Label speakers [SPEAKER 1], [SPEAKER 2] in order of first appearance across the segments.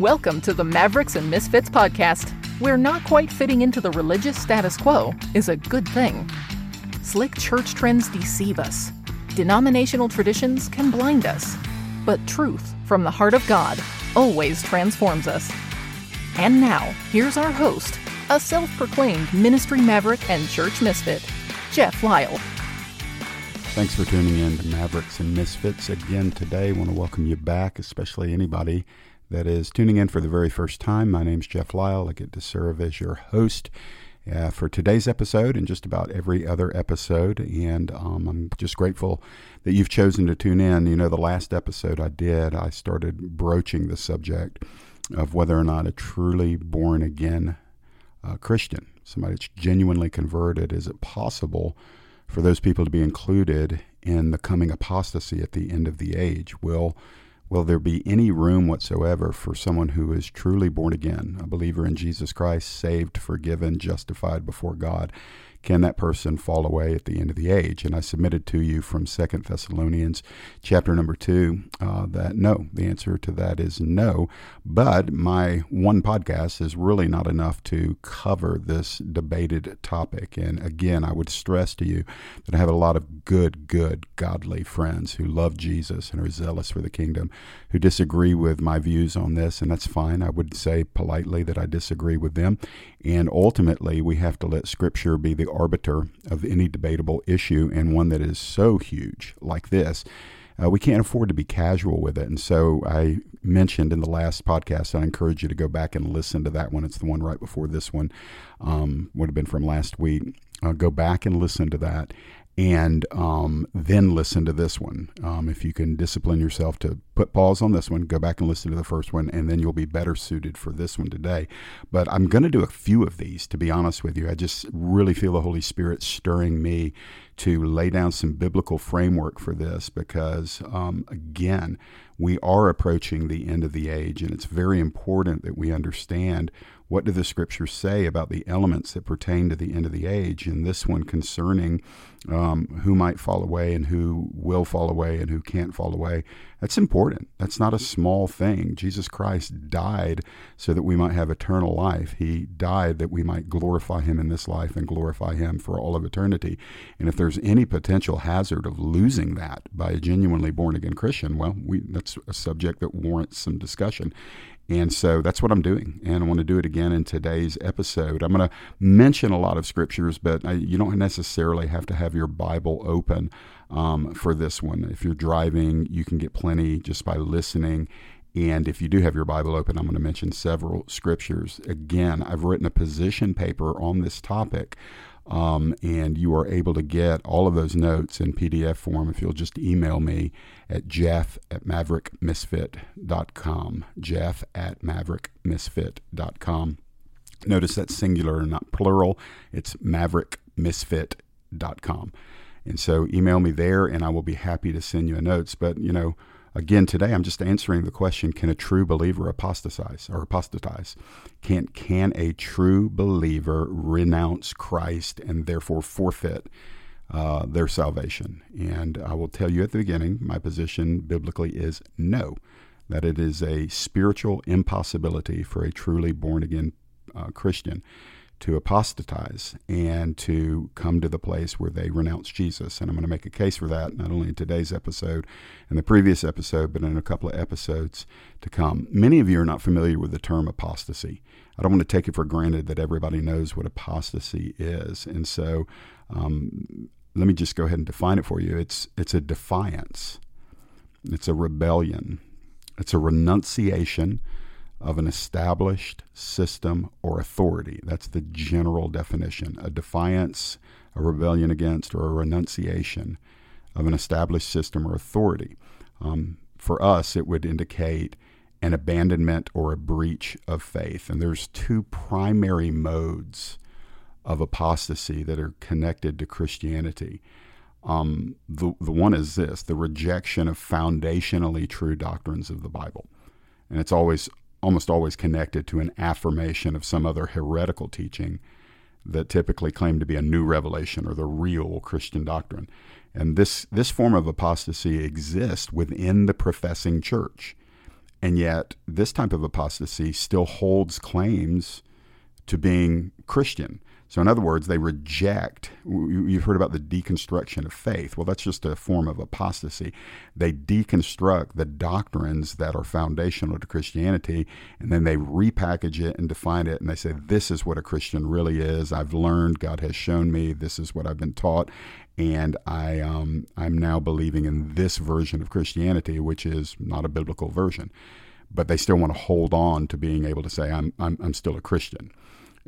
[SPEAKER 1] Welcome to the Mavericks and Misfits podcast, where not quite fitting into the religious status quo is a good thing. Slick church trends deceive us, denominational traditions can blind us, but truth from the heart of God always transforms us. And now, here's our host, a self proclaimed ministry maverick and church misfit, Jeff Lyle.
[SPEAKER 2] Thanks for tuning in to Mavericks and Misfits again today. I want to welcome you back, especially anybody that is tuning in for the very first time. My name's Jeff Lyle. I get to serve as your host uh, for today's episode and just about every other episode. And um, I'm just grateful that you've chosen to tune in. You know, the last episode I did, I started broaching the subject of whether or not a truly born again uh, Christian, somebody that's genuinely converted, is it possible for those people to be included in the coming apostasy at the end of the age? Will Will there be any room whatsoever for someone who is truly born again, a believer in Jesus Christ, saved, forgiven, justified before God? Can that person fall away at the end of the age? And I submitted to you from Second Thessalonians chapter number 2 uh, that no, the answer to that is no. But my one podcast is really not enough to cover this debated topic. And again, I would stress to you that I have a lot of good, good, godly friends who love Jesus and are zealous for the kingdom who disagree with my views on this, and that's fine. I would say politely that I disagree with them. And ultimately, we have to let Scripture be the arbiter of any debatable issue, and one that is so huge like this. Uh, we can't afford to be casual with it. And so I mentioned in the last podcast, I encourage you to go back and listen to that one. It's the one right before this one, um, would have been from last week. Uh, go back and listen to that and um, then listen to this one. Um, if you can discipline yourself to put pause on this one, go back and listen to the first one, and then you'll be better suited for this one today. But I'm going to do a few of these, to be honest with you. I just really feel the Holy Spirit stirring me to lay down some biblical framework for this because, um, again, we are approaching the end of the age, and it's very important that we understand what do the scriptures say about the elements that pertain to the end of the age, and this one concerning um, who might fall away and who will fall away and who can't fall away. That's important. That's not a small thing. Jesus Christ died so that we might have eternal life. He died that we might glorify Him in this life and glorify Him for all of eternity. And if there's any potential hazard of losing that by a genuinely born again Christian, well, we, that's a subject that warrants some discussion. And so that's what I'm doing. And I want to do it again in today's episode. I'm going to mention a lot of scriptures, but I, you don't necessarily have to have your Bible open um, for this one. If you're driving, you can get plenty just by listening. And if you do have your Bible open, I'm going to mention several scriptures. Again, I've written a position paper on this topic. Um, and you are able to get all of those notes in PDF form if you'll just email me at jeff at maverickmisfit.com. Jeff at maverickmisfit.com. Notice that's singular and not plural. It's maverickmisfit.com. And so email me there and I will be happy to send you a notes. But, you know, again, today I'm just answering the question can a true believer apostatize or apostatize? Can, can a true believer renounce Christ and therefore forfeit uh, their salvation? And I will tell you at the beginning, my position biblically is no, that it is a spiritual impossibility for a truly born again uh, Christian to apostatize and to come to the place where they renounce Jesus. And I'm going to make a case for that, not only in today's episode and the previous episode, but in a couple of episodes to come. Many of you are not familiar with the term apostasy. I don't want to take it for granted that everybody knows what apostasy is. And so um, let me just go ahead and define it for you. It's, it's a defiance, it's a rebellion, it's a renunciation of an established system or authority. That's the general definition. A defiance, a rebellion against, or a renunciation of an established system or authority. Um, for us, it would indicate an abandonment or a breach of faith. And there's two primary modes of apostasy that are connected to Christianity. Um, the, the one is this the rejection of foundationally true doctrines of the Bible. And it's always almost always connected to an affirmation of some other heretical teaching that typically claimed to be a new revelation or the real Christian doctrine. And this, this form of apostasy exists within the professing church. And yet, this type of apostasy still holds claims to being Christian. So, in other words, they reject. You've heard about the deconstruction of faith. Well, that's just a form of apostasy. They deconstruct the doctrines that are foundational to Christianity, and then they repackage it and define it. And they say, This is what a Christian really is. I've learned, God has shown me, this is what I've been taught. And I, um, I'm now believing in this version of Christianity, which is not a biblical version. But they still want to hold on to being able to say, I'm, I'm, I'm still a Christian.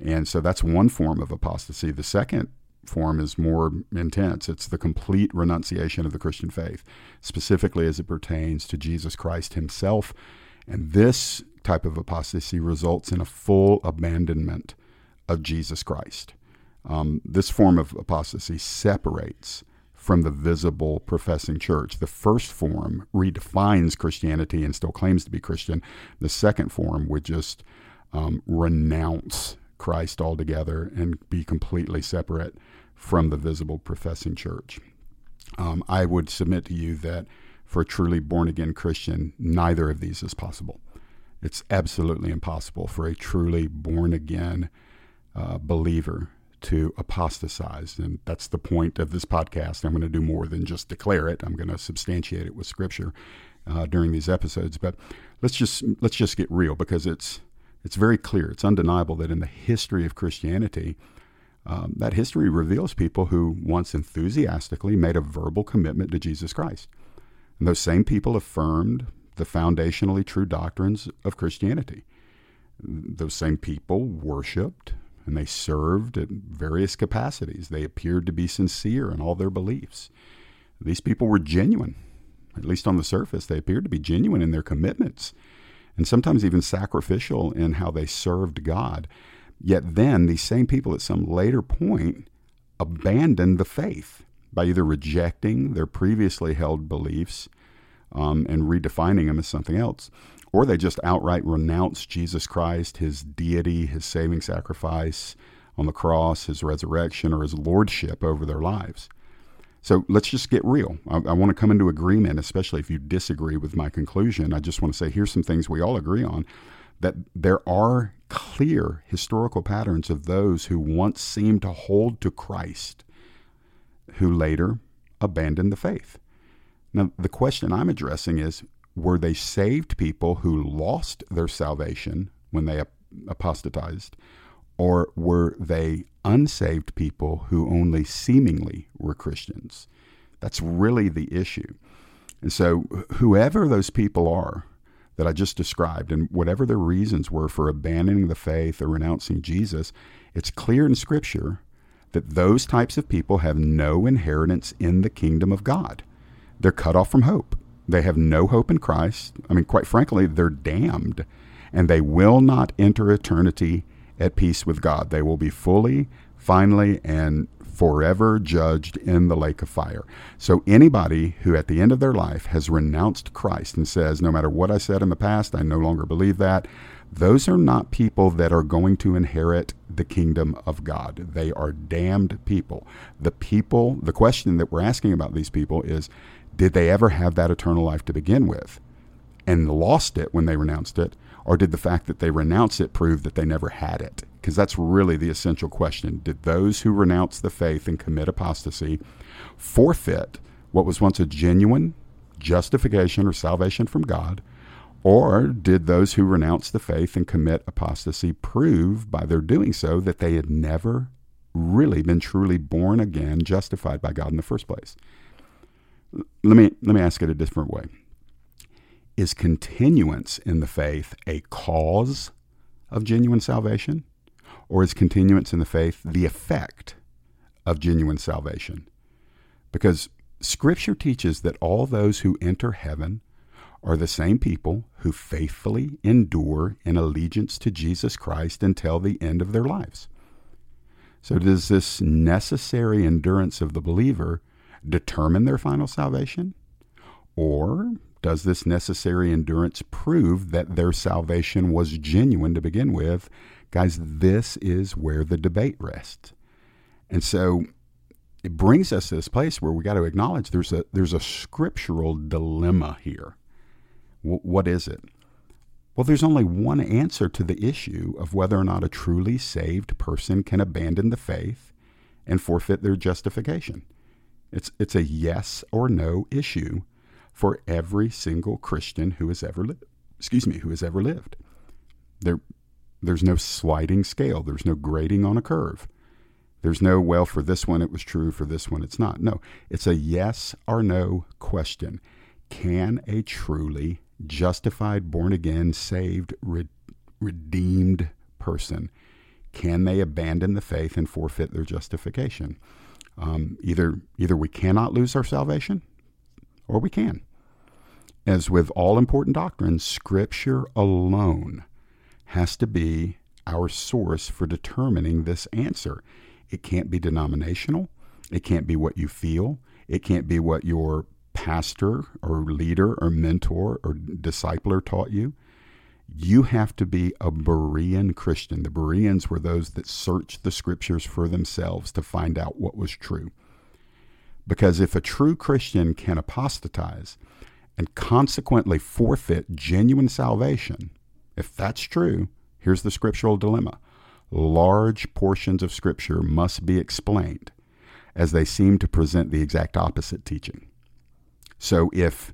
[SPEAKER 2] And so that's one form of apostasy. The second form is more intense. It's the complete renunciation of the Christian faith, specifically as it pertains to Jesus Christ himself. And this type of apostasy results in a full abandonment of Jesus Christ. Um, this form of apostasy separates from the visible professing church. The first form redefines Christianity and still claims to be Christian. The second form would just um, renounce Christ altogether and be completely separate from the visible professing church. Um, I would submit to you that for a truly born again Christian, neither of these is possible. It's absolutely impossible for a truly born again uh, believer to apostatize. And that's the point of this podcast. I'm going to do more than just declare it. I'm going to substantiate it with scripture uh, during these episodes. But let's just let's just get real because it's it's very clear, it's undeniable that in the history of Christianity, um, that history reveals people who once enthusiastically made a verbal commitment to Jesus Christ. And those same people affirmed the foundationally true doctrines of Christianity. Those same people worshiped and they served in various capacities. They appeared to be sincere in all their beliefs. These people were genuine, at least on the surface. They appeared to be genuine in their commitments and sometimes even sacrificial in how they served God. Yet then, these same people at some later point abandoned the faith by either rejecting their previously held beliefs um, and redefining them as something else, or they just outright renounce Jesus Christ, his deity, his saving sacrifice on the cross, his resurrection, or his lordship over their lives. So let's just get real. I, I want to come into agreement, especially if you disagree with my conclusion. I just want to say here's some things we all agree on that there are clear historical patterns of those who once seemed to hold to Christ, who later abandoned the faith. Now, the question I'm addressing is were they saved people who lost their salvation when they apostatized, or were they unsaved people who only seemingly were Christians? That's really the issue. And so, whoever those people are that I just described, and whatever their reasons were for abandoning the faith or renouncing Jesus, it's clear in Scripture that those types of people have no inheritance in the kingdom of God. They're cut off from hope. They have no hope in Christ. I mean, quite frankly, they're damned, and they will not enter eternity at peace with God. They will be fully, finally, and forever judged in the lake of fire. So, anybody who at the end of their life has renounced Christ and says, No matter what I said in the past, I no longer believe that, those are not people that are going to inherit the kingdom of God. They are damned people. The people, the question that we're asking about these people is, did they ever have that eternal life to begin with and lost it when they renounced it? Or did the fact that they renounce it prove that they never had it? Because that's really the essential question. Did those who renounce the faith and commit apostasy forfeit what was once a genuine justification or salvation from God? Or did those who renounce the faith and commit apostasy prove by their doing so that they had never really been truly born again, justified by God in the first place? Let me, let me ask it a different way. Is continuance in the faith a cause of genuine salvation? Or is continuance in the faith the effect of genuine salvation? Because Scripture teaches that all those who enter heaven are the same people who faithfully endure in allegiance to Jesus Christ until the end of their lives. So, does this necessary endurance of the believer determine their final salvation? Or does this necessary endurance prove that their salvation was genuine to begin with? Guys, this is where the debate rests. And so it brings us to this place where we got to acknowledge there's a there's a scriptural dilemma here. W- what is it? Well, there's only one answer to the issue of whether or not a truly saved person can abandon the faith and forfeit their justification. It's, it's a yes or no issue for every single Christian who has ever lived. Excuse me, who has ever lived. There, there's no sliding scale. There's no grading on a curve. There's no, well, for this one it was true, for this one it's not. No, it's a yes or no question. Can a truly justified, born again, saved, re- redeemed person, can they abandon the faith and forfeit their justification? Um, either, either we cannot lose our salvation or we can. As with all important doctrines, Scripture alone has to be our source for determining this answer. It can't be denominational. It can't be what you feel. It can't be what your pastor or leader or mentor or discipler taught you. You have to be a Berean Christian. The Bereans were those that searched the scriptures for themselves to find out what was true. Because if a true Christian can apostatize and consequently forfeit genuine salvation, if that's true, here's the scriptural dilemma large portions of Scripture must be explained as they seem to present the exact opposite teaching. So if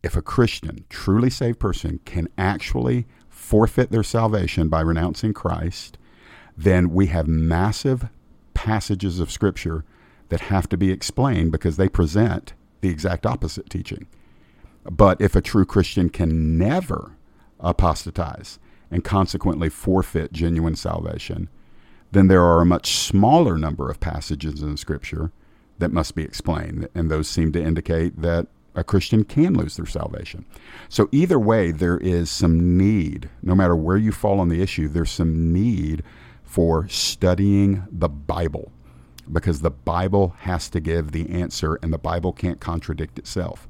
[SPEAKER 2] if a Christian, truly saved person, can actually forfeit their salvation by renouncing Christ, then we have massive passages of Scripture that have to be explained because they present the exact opposite teaching. But if a true Christian can never apostatize and consequently forfeit genuine salvation, then there are a much smaller number of passages in Scripture that must be explained. And those seem to indicate that a Christian can lose their salvation. So, either way, there is some need, no matter where you fall on the issue, there's some need for studying the Bible because the Bible has to give the answer and the Bible can't contradict itself.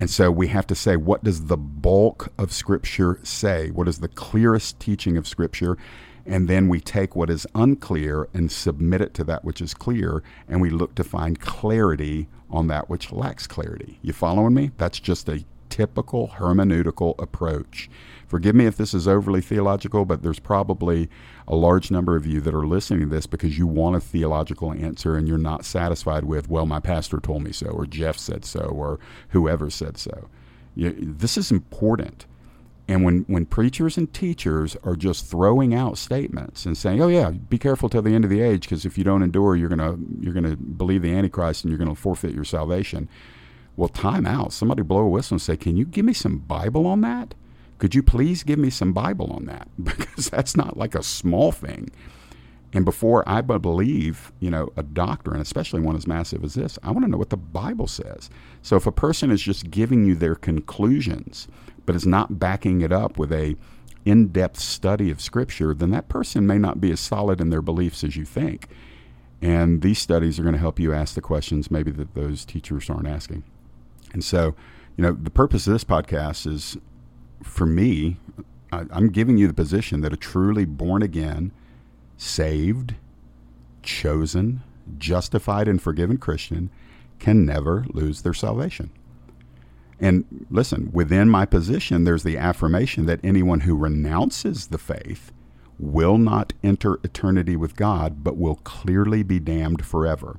[SPEAKER 2] And so we have to say, what does the bulk of Scripture say? What is the clearest teaching of Scripture? And then we take what is unclear and submit it to that which is clear, and we look to find clarity on that which lacks clarity. You following me? That's just a typical hermeneutical approach. Forgive me if this is overly theological, but there's probably a large number of you that are listening to this because you want a theological answer and you're not satisfied with, well, my pastor told me so, or Jeff said so, or whoever said so. You, this is important. And when, when preachers and teachers are just throwing out statements and saying, "Oh yeah, be careful till the end of the age, because if you don't endure, you're gonna you're gonna believe the Antichrist and you're gonna forfeit your salvation," well, time out. Somebody blow a whistle and say, "Can you give me some Bible on that?" Could you please give me some Bible on that? Because that's not like a small thing. And before I believe, you know, a doctrine, especially one as massive as this, I want to know what the Bible says. So if a person is just giving you their conclusions, but is not backing it up with a in-depth study of Scripture, then that person may not be as solid in their beliefs as you think. And these studies are going to help you ask the questions maybe that those teachers aren't asking. And so, you know, the purpose of this podcast is for me, I, I'm giving you the position that a truly born again, saved, chosen, justified, and forgiven Christian can never lose their salvation. And listen, within my position, there's the affirmation that anyone who renounces the faith will not enter eternity with God, but will clearly be damned forever.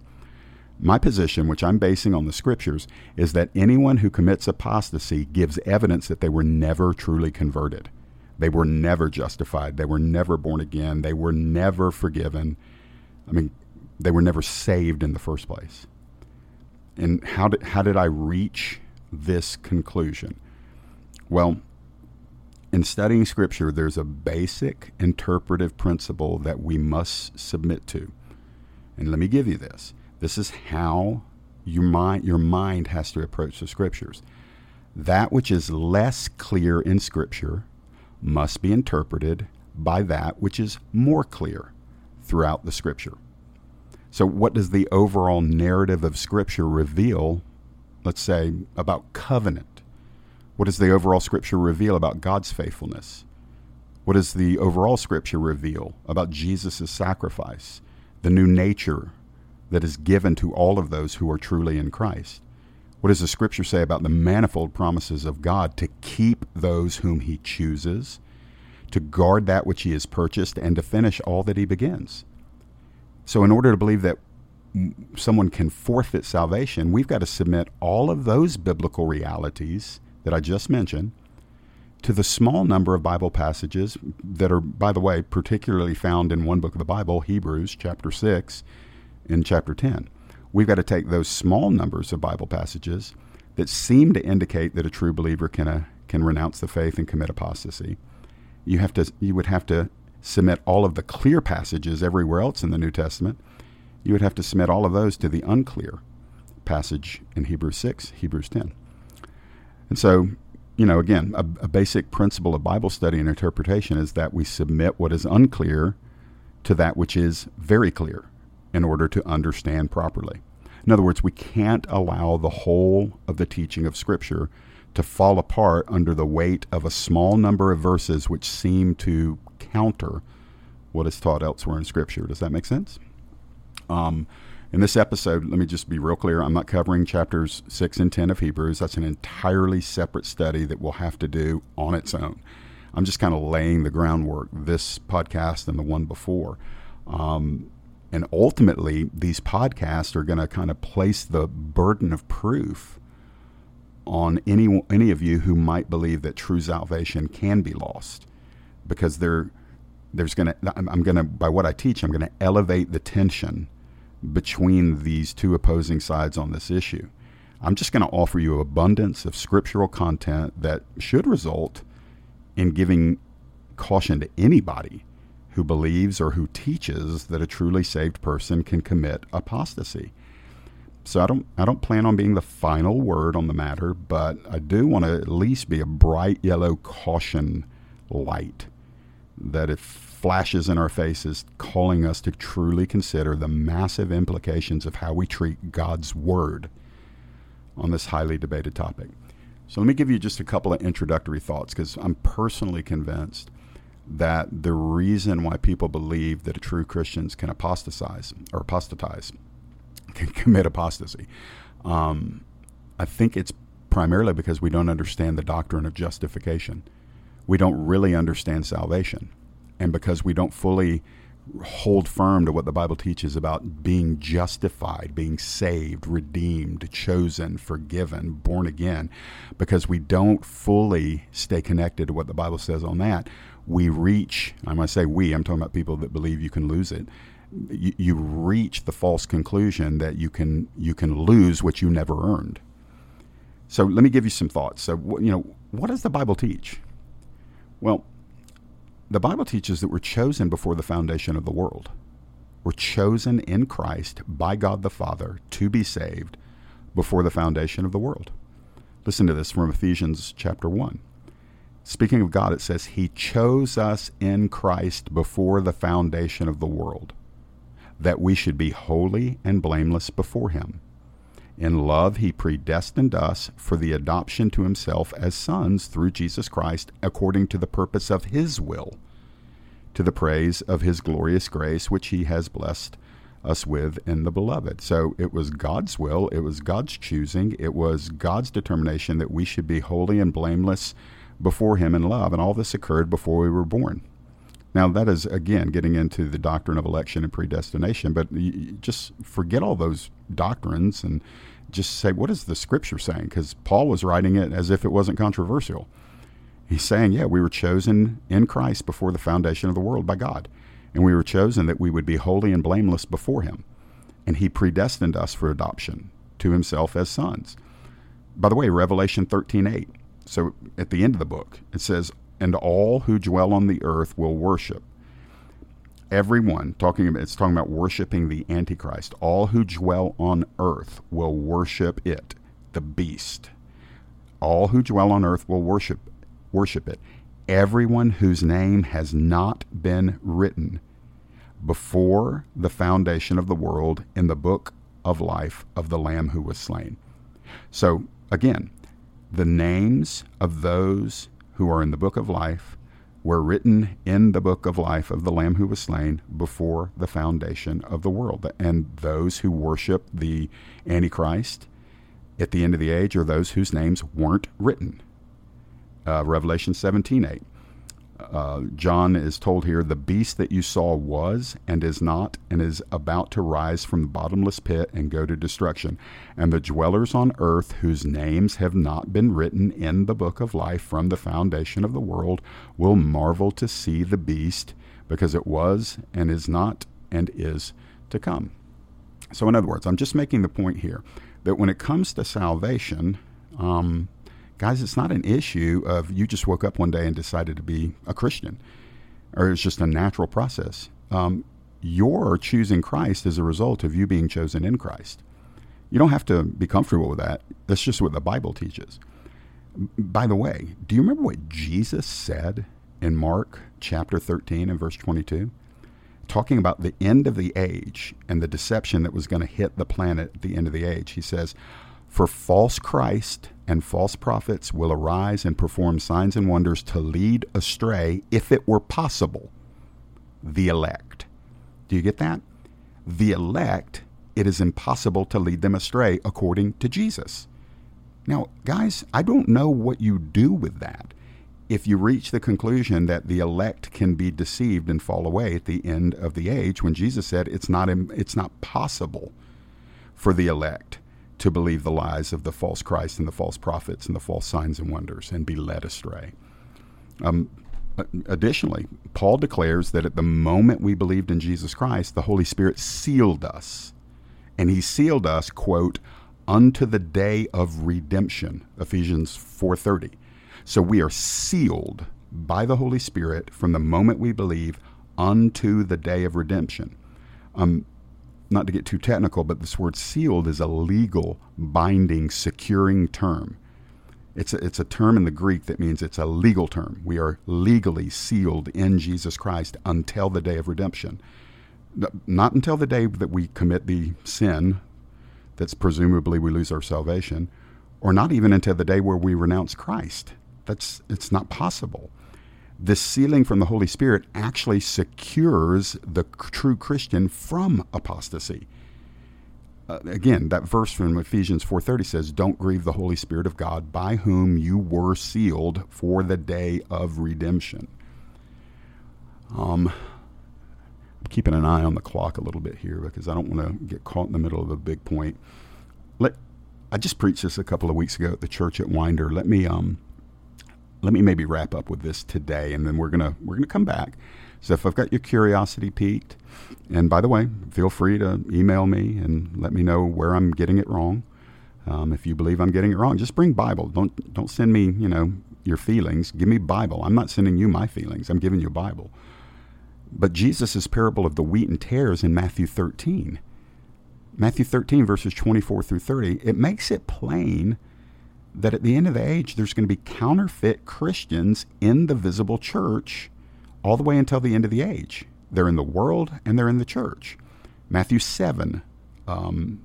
[SPEAKER 2] My position, which I'm basing on the scriptures, is that anyone who commits apostasy gives evidence that they were never truly converted. They were never justified. They were never born again. They were never forgiven. I mean, they were never saved in the first place. And how did, how did I reach this conclusion? Well, in studying Scripture, there's a basic interpretive principle that we must submit to. And let me give you this this is how your mind, your mind has to approach the scriptures. That which is less clear in scripture must be interpreted by that which is more clear throughout the scripture. So, what does the overall narrative of scripture reveal, let's say, about covenant? What does the overall scripture reveal about God's faithfulness? What does the overall scripture reveal about Jesus' sacrifice, the new nature that is given to all of those who are truly in Christ. What does the scripture say about the manifold promises of God to keep those whom he chooses, to guard that which he has purchased, and to finish all that he begins? So, in order to believe that someone can forfeit salvation, we've got to submit all of those biblical realities that I just mentioned to the small number of Bible passages that are, by the way, particularly found in one book of the Bible, Hebrews chapter 6 and chapter 10. We've got to take those small numbers of Bible passages that seem to indicate that a true believer can, uh, can renounce the faith and commit apostasy. You, have to, you would have to submit all of the clear passages everywhere else in the New Testament. You would have to submit all of those to the unclear passage in Hebrews 6, Hebrews 10. And so you know, again, a, a, basic principle of Bible study and interpretation is that we submit what is unclear to that which is very clear in order to understand properly. In other words, we can't allow the whole of the teaching of Scripture to fall apart under the weight of a small number of verses which seem to counter what is taught elsewhere in Scripture. Does that make sense? Um, in this episode, let me just be real clear. I'm not covering chapters 6 and 10 of Hebrews. That's an entirely separate study that we'll have to do on its own. I'm just kind of laying the groundwork, this podcast and the one before. Um, and ultimately, these podcasts are going to kind of place the burden of proof on any any of you who might believe that true salvation can be lost, because there, there's going to I'm going to by what I teach, I'm going to elevate the tension between these two opposing sides on this issue. I'm just going to offer you abundance of scriptural content that should result in giving caution to anybody who believes or who teaches that a truly saved person can commit apostasy. So I don't I don't plan on being the final word on the matter, but I do want to at least be a bright yellow caution light that if flashes in our faces, calling us to truly consider the massive implications of how we treat God's Word on this highly debated topic. So, let me give you just a couple of introductory thoughts because I'm personally convinced that the reason why people believe that true Christians can apostatize or apostatize, can commit apostasy, um, I think it's primarily because we don't understand the doctrine of justification. We don't really understand salvation and because we don't fully hold firm to what the Bible teaches about being justified, being saved, redeemed, chosen, forgiven, born again, because we don't fully stay connected to what the Bible says on that, we reach, I'm going to say we, I'm talking about people that believe you can lose it. You, you reach the false conclusion that you can you can lose what you never earned. So let me give you some thoughts. So you know, what does the Bible teach? Well, the Bible teaches that we're chosen before the foundation of the world. We're chosen in Christ by God the Father to be saved before the foundation of the world. Listen to this from Ephesians chapter 1. Speaking of God, it says, He chose us in Christ before the foundation of the world, that we should be holy and blameless before Him. In love, He predestined us for the adoption to Himself as sons through Jesus Christ, according to the purpose of His will, to the praise of His glorious grace, which He has blessed us with in the beloved. So it was God's will, it was God's choosing, it was God's determination that we should be holy and blameless before Him in love. And all this occurred before we were born. Now, that is, again, getting into the doctrine of election and predestination, but just forget all those doctrines and just say, what is the scripture saying? Because Paul was writing it as if it wasn't controversial. He's saying, yeah, we were chosen in Christ before the foundation of the world by God. And we were chosen that we would be holy and blameless before Him. And He predestined us for adoption to Himself as sons. By the way, Revelation 13 8. So at the end of the book, it says, and all who dwell on the earth will worship. Everyone talking about it's talking about worshiping the Antichrist. All who dwell on earth will worship it, the beast. All who dwell on earth will worship worship it. Everyone whose name has not been written before the foundation of the world in the book of life of the Lamb who was slain. So again, the names of those who are in the book of life were written in the book of life of the Lamb who was slain before the foundation of the world. And those who worship the Antichrist at the end of the age are those whose names weren't written. Uh, Revelation 17 8. Uh, John is told here, the beast that you saw was and is not and is about to rise from the bottomless pit and go to destruction. And the dwellers on earth whose names have not been written in the book of life from the foundation of the world will marvel to see the beast because it was and is not and is to come. So, in other words, I'm just making the point here that when it comes to salvation, um, Guys, it's not an issue of you just woke up one day and decided to be a Christian, or it's just a natural process. Um, you're choosing Christ as a result of you being chosen in Christ. You don't have to be comfortable with that. That's just what the Bible teaches. By the way, do you remember what Jesus said in Mark chapter 13 and verse 22? Talking about the end of the age and the deception that was going to hit the planet at the end of the age. He says, For false Christ and false prophets will arise and perform signs and wonders to lead astray, if it were possible, the elect. Do you get that? The elect, it is impossible to lead them astray according to Jesus. Now, guys, I don't know what you do with that. If you reach the conclusion that the elect can be deceived and fall away at the end of the age, when Jesus said it's not, it's not possible for the elect to believe the lies of the false Christ and the false prophets and the false signs and wonders and be led astray. Um, additionally, Paul declares that at the moment we believed in Jesus Christ, the Holy Spirit sealed us. And he sealed us, quote, unto the day of redemption, Ephesians 4:30. So we are sealed by the Holy Spirit from the moment we believe unto the day of redemption. Um, not to get too technical, but this word sealed is a legal, binding, securing term. It's a, it's a term in the Greek that means it's a legal term. We are legally sealed in Jesus Christ until the day of redemption. Not until the day that we commit the sin that's presumably we lose our salvation, or not even until the day where we renounce Christ. That's it's not possible this sealing from the Holy Spirit actually secures the true Christian from apostasy. Uh, again, that verse from Ephesians 4:30 says, "Don't grieve the Holy Spirit of God, by whom you were sealed for the day of redemption." Um, I'm keeping an eye on the clock a little bit here because I don't want to get caught in the middle of a big point. Let I just preached this a couple of weeks ago at the church at Winder. Let me um, let me maybe wrap up with this today, and then we're gonna we're gonna come back. So if I've got your curiosity piqued, and by the way, feel free to email me and let me know where I'm getting it wrong. Um, if you believe I'm getting it wrong, just bring Bible. Don't don't send me you know your feelings. Give me Bible. I'm not sending you my feelings. I'm giving you Bible. But Jesus' parable of the wheat and tares in Matthew 13. Matthew 13, verses 24 through 30, it makes it plain that at the end of the age, there's going to be counterfeit Christians in the visible church all the way until the end of the age. They're in the world and they're in the church. Matthew 7 um,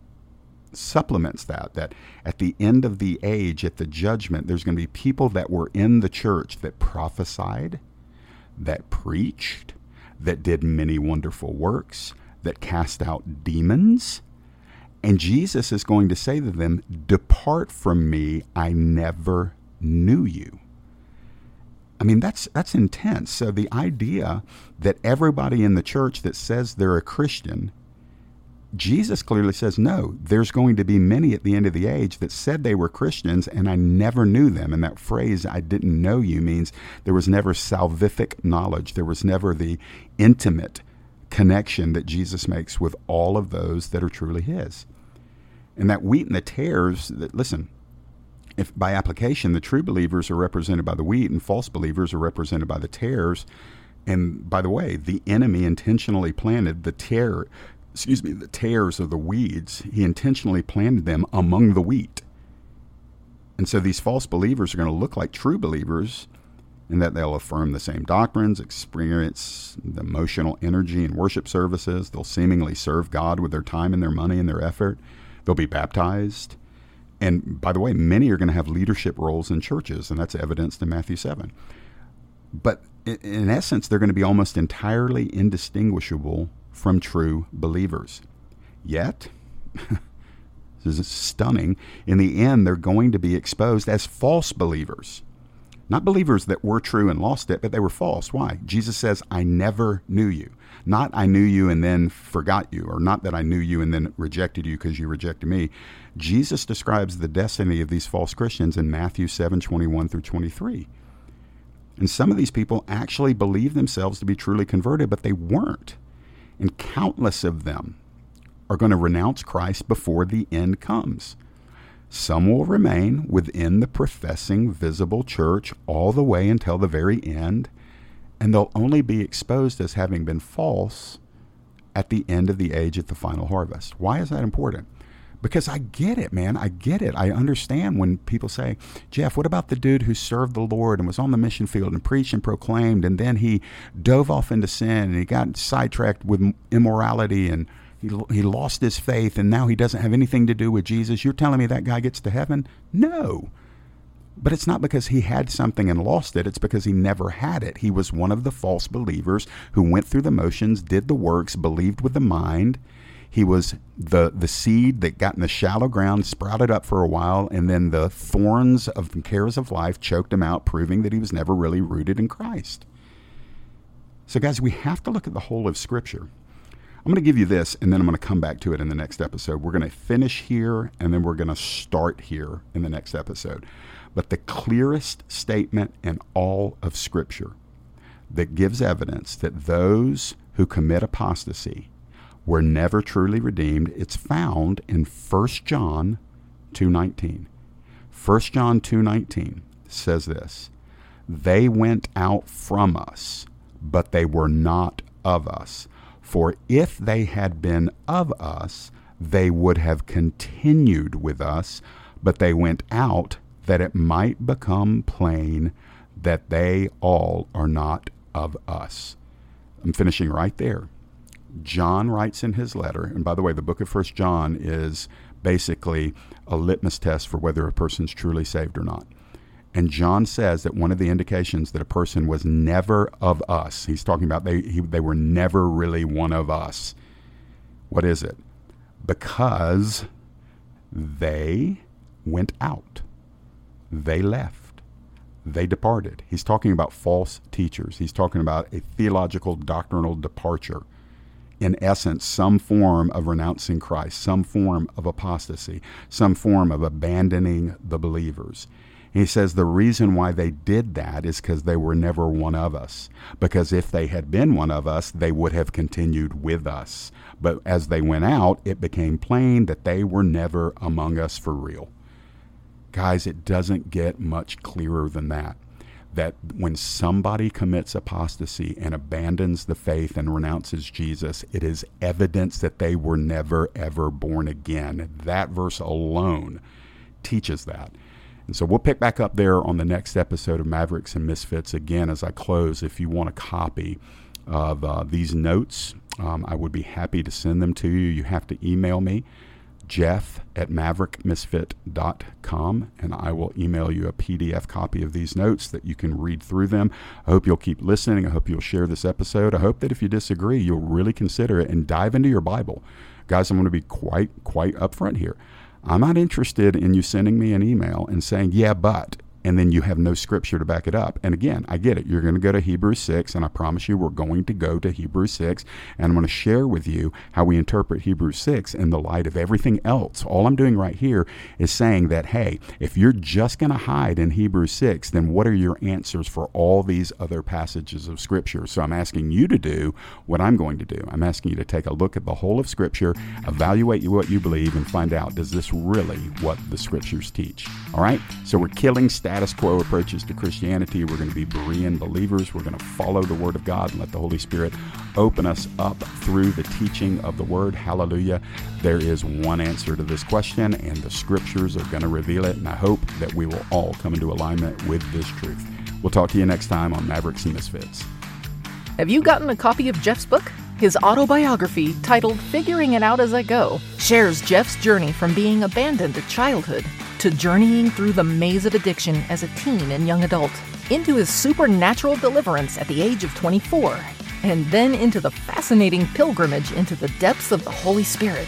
[SPEAKER 2] supplements that, that at the end of the age, at the judgment, there's going to be people that were in the church that prophesied, that preached, that did many wonderful works, that cast out demons, and Jesus is going to say to them, Depart from me, I never knew you. I mean, that's, that's intense. So the idea that everybody in the church that says they're a Christian, Jesus clearly says, no, there's going to be many at the end of the age that said they were Christians and I never knew them. And that phrase, I didn't know you, means there was never salvific knowledge. There was never the intimate connection that Jesus makes with all of those that are truly His. And that wheat and the tares, that, listen, if by application the true believers are represented by the wheat and false believers are represented by the tares, and by the way, the enemy intentionally planted the tare, excuse me, the tares of the weeds. He intentionally planted them among the wheat. And so these false believers are going to look like true believers in that they'll affirm the same doctrines, experience the emotional energy in worship services. They'll seemingly serve God with their time and their money and their effort. They'll be baptized. And by the way, many are going to have leadership roles in churches, and that's evidenced in Matthew 7. But in essence, they're going to be almost entirely indistinguishable from true believers. Yet, This is stunning. In the end, they're going to be exposed as false believers. Not believers that were true and lost it, but they were false. Why? Jesus says, I never knew you. Not I knew you and then forgot you, or not that I knew you and then rejected you because you rejected me. Jesus describes the destiny of these false Christians in Matthew 7 21 through 23. And some of these people actually believe themselves to be truly converted, but they weren't. And countless of them are going to renounce Christ before the end comes. Some will remain within the professing visible church all the way until the very end, and they'll only be exposed as having been false at the end of the age at the final harvest. Why is that important? Because I get it, man. I get it. I understand when people say, Jeff, what about the dude who served the Lord and was on the mission field and preached and proclaimed, and then he dove off into sin and he got sidetracked with immorality and he, he lost his faith and now he doesn't have anything to do with Jesus. You're telling me that guy gets to heaven? No. But it's not because he had something and lost it. It's because he never had it. He was one of the false believers who went through the motions, did the works, believed with the mind. He was the, the seed that got in the shallow ground, sprouted up for a while, and then the thorns of the cares of life choked him out, proving that he was never really rooted in Christ. So, guys, we have to look at the whole of Scripture. I'm going to give you this, and then I'm going to come back to it in the next episode. We're going to finish here, and then we're going to start here in the next episode. But the clearest statement in all of Scripture that gives evidence that those who commit apostasy were never truly redeemed, it's found in 1 John 2:19. 1 John 2:19 says this: "They went out from us, but they were not of us." For if they had been of us, they would have continued with us, but they went out that it might become plain that they all are not of us. I'm finishing right there. John writes in his letter, and by the way, the book of First John is basically a litmus test for whether a person's truly saved or not. And John says that one of the indications that a person was never of us, he's talking about they, he, they were never really one of us. What is it? Because they went out, they left, they departed. He's talking about false teachers, he's talking about a theological doctrinal departure. In essence, some form of renouncing Christ, some form of apostasy, some form of abandoning the believers. He says the reason why they did that is because they were never one of us. Because if they had been one of us, they would have continued with us. But as they went out, it became plain that they were never among us for real. Guys, it doesn't get much clearer than that. That when somebody commits apostasy and abandons the faith and renounces Jesus, it is evidence that they were never, ever born again. That verse alone teaches that. And so we'll pick back up there on the next episode of Mavericks and Misfits. Again, as I close, if you want a copy of uh, these notes, um, I would be happy to send them to you. You have to email me, jeff at maverickmisfit.com, and I will email you a PDF copy of these notes that you can read through them. I hope you'll keep listening. I hope you'll share this episode. I hope that if you disagree, you'll really consider it and dive into your Bible. Guys, I'm going to be quite, quite upfront here. I'm not interested in you sending me an email and saying, yeah, but, and then you have no scripture to back it up. And again, I get it. You're going to go to Hebrews 6, and I promise you we're going to go to Hebrews 6, and I'm going to share with you how we interpret Hebrews 6 in the light of everything else. All I'm doing right here is saying that, hey, if you're just going to hide in Hebrews 6, then what are your answers for all these other passages of Scripture? So I'm asking you to do what I'm going to do. I'm asking you to take a look at the whole of Scripture, evaluate what you believe, and find out does this really what the Scriptures teach? All right? So we're killing status quo approaches to Christianity. We're going to be Berean believers. We're going to follow the Word of God and let the Holy Spirit open us up through the teaching of the Word. Hallelujah. There is one answer to this question, and the Scriptures are going to reveal it. And I hope that we will all come into alignment with this truth. We'll talk to you next time on Mavericks and Misfits.
[SPEAKER 1] Have you gotten a copy of Jeff's book? His autobiography, titled Figuring It Out As I Go, shares Jeff's journey from being abandoned at childhood to journeying through the maze of addiction as a teen and young adult, into his supernatural deliverance at the age of 24, and then into the fascinating pilgrimage into the depths of the Holy Spirit.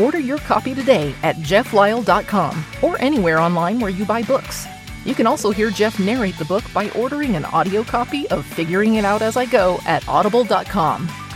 [SPEAKER 1] Order your copy today at jefflyle.com or anywhere online where you buy books. You can also hear Jeff narrate the book by ordering an audio copy of Figuring It Out As I Go at audible.com.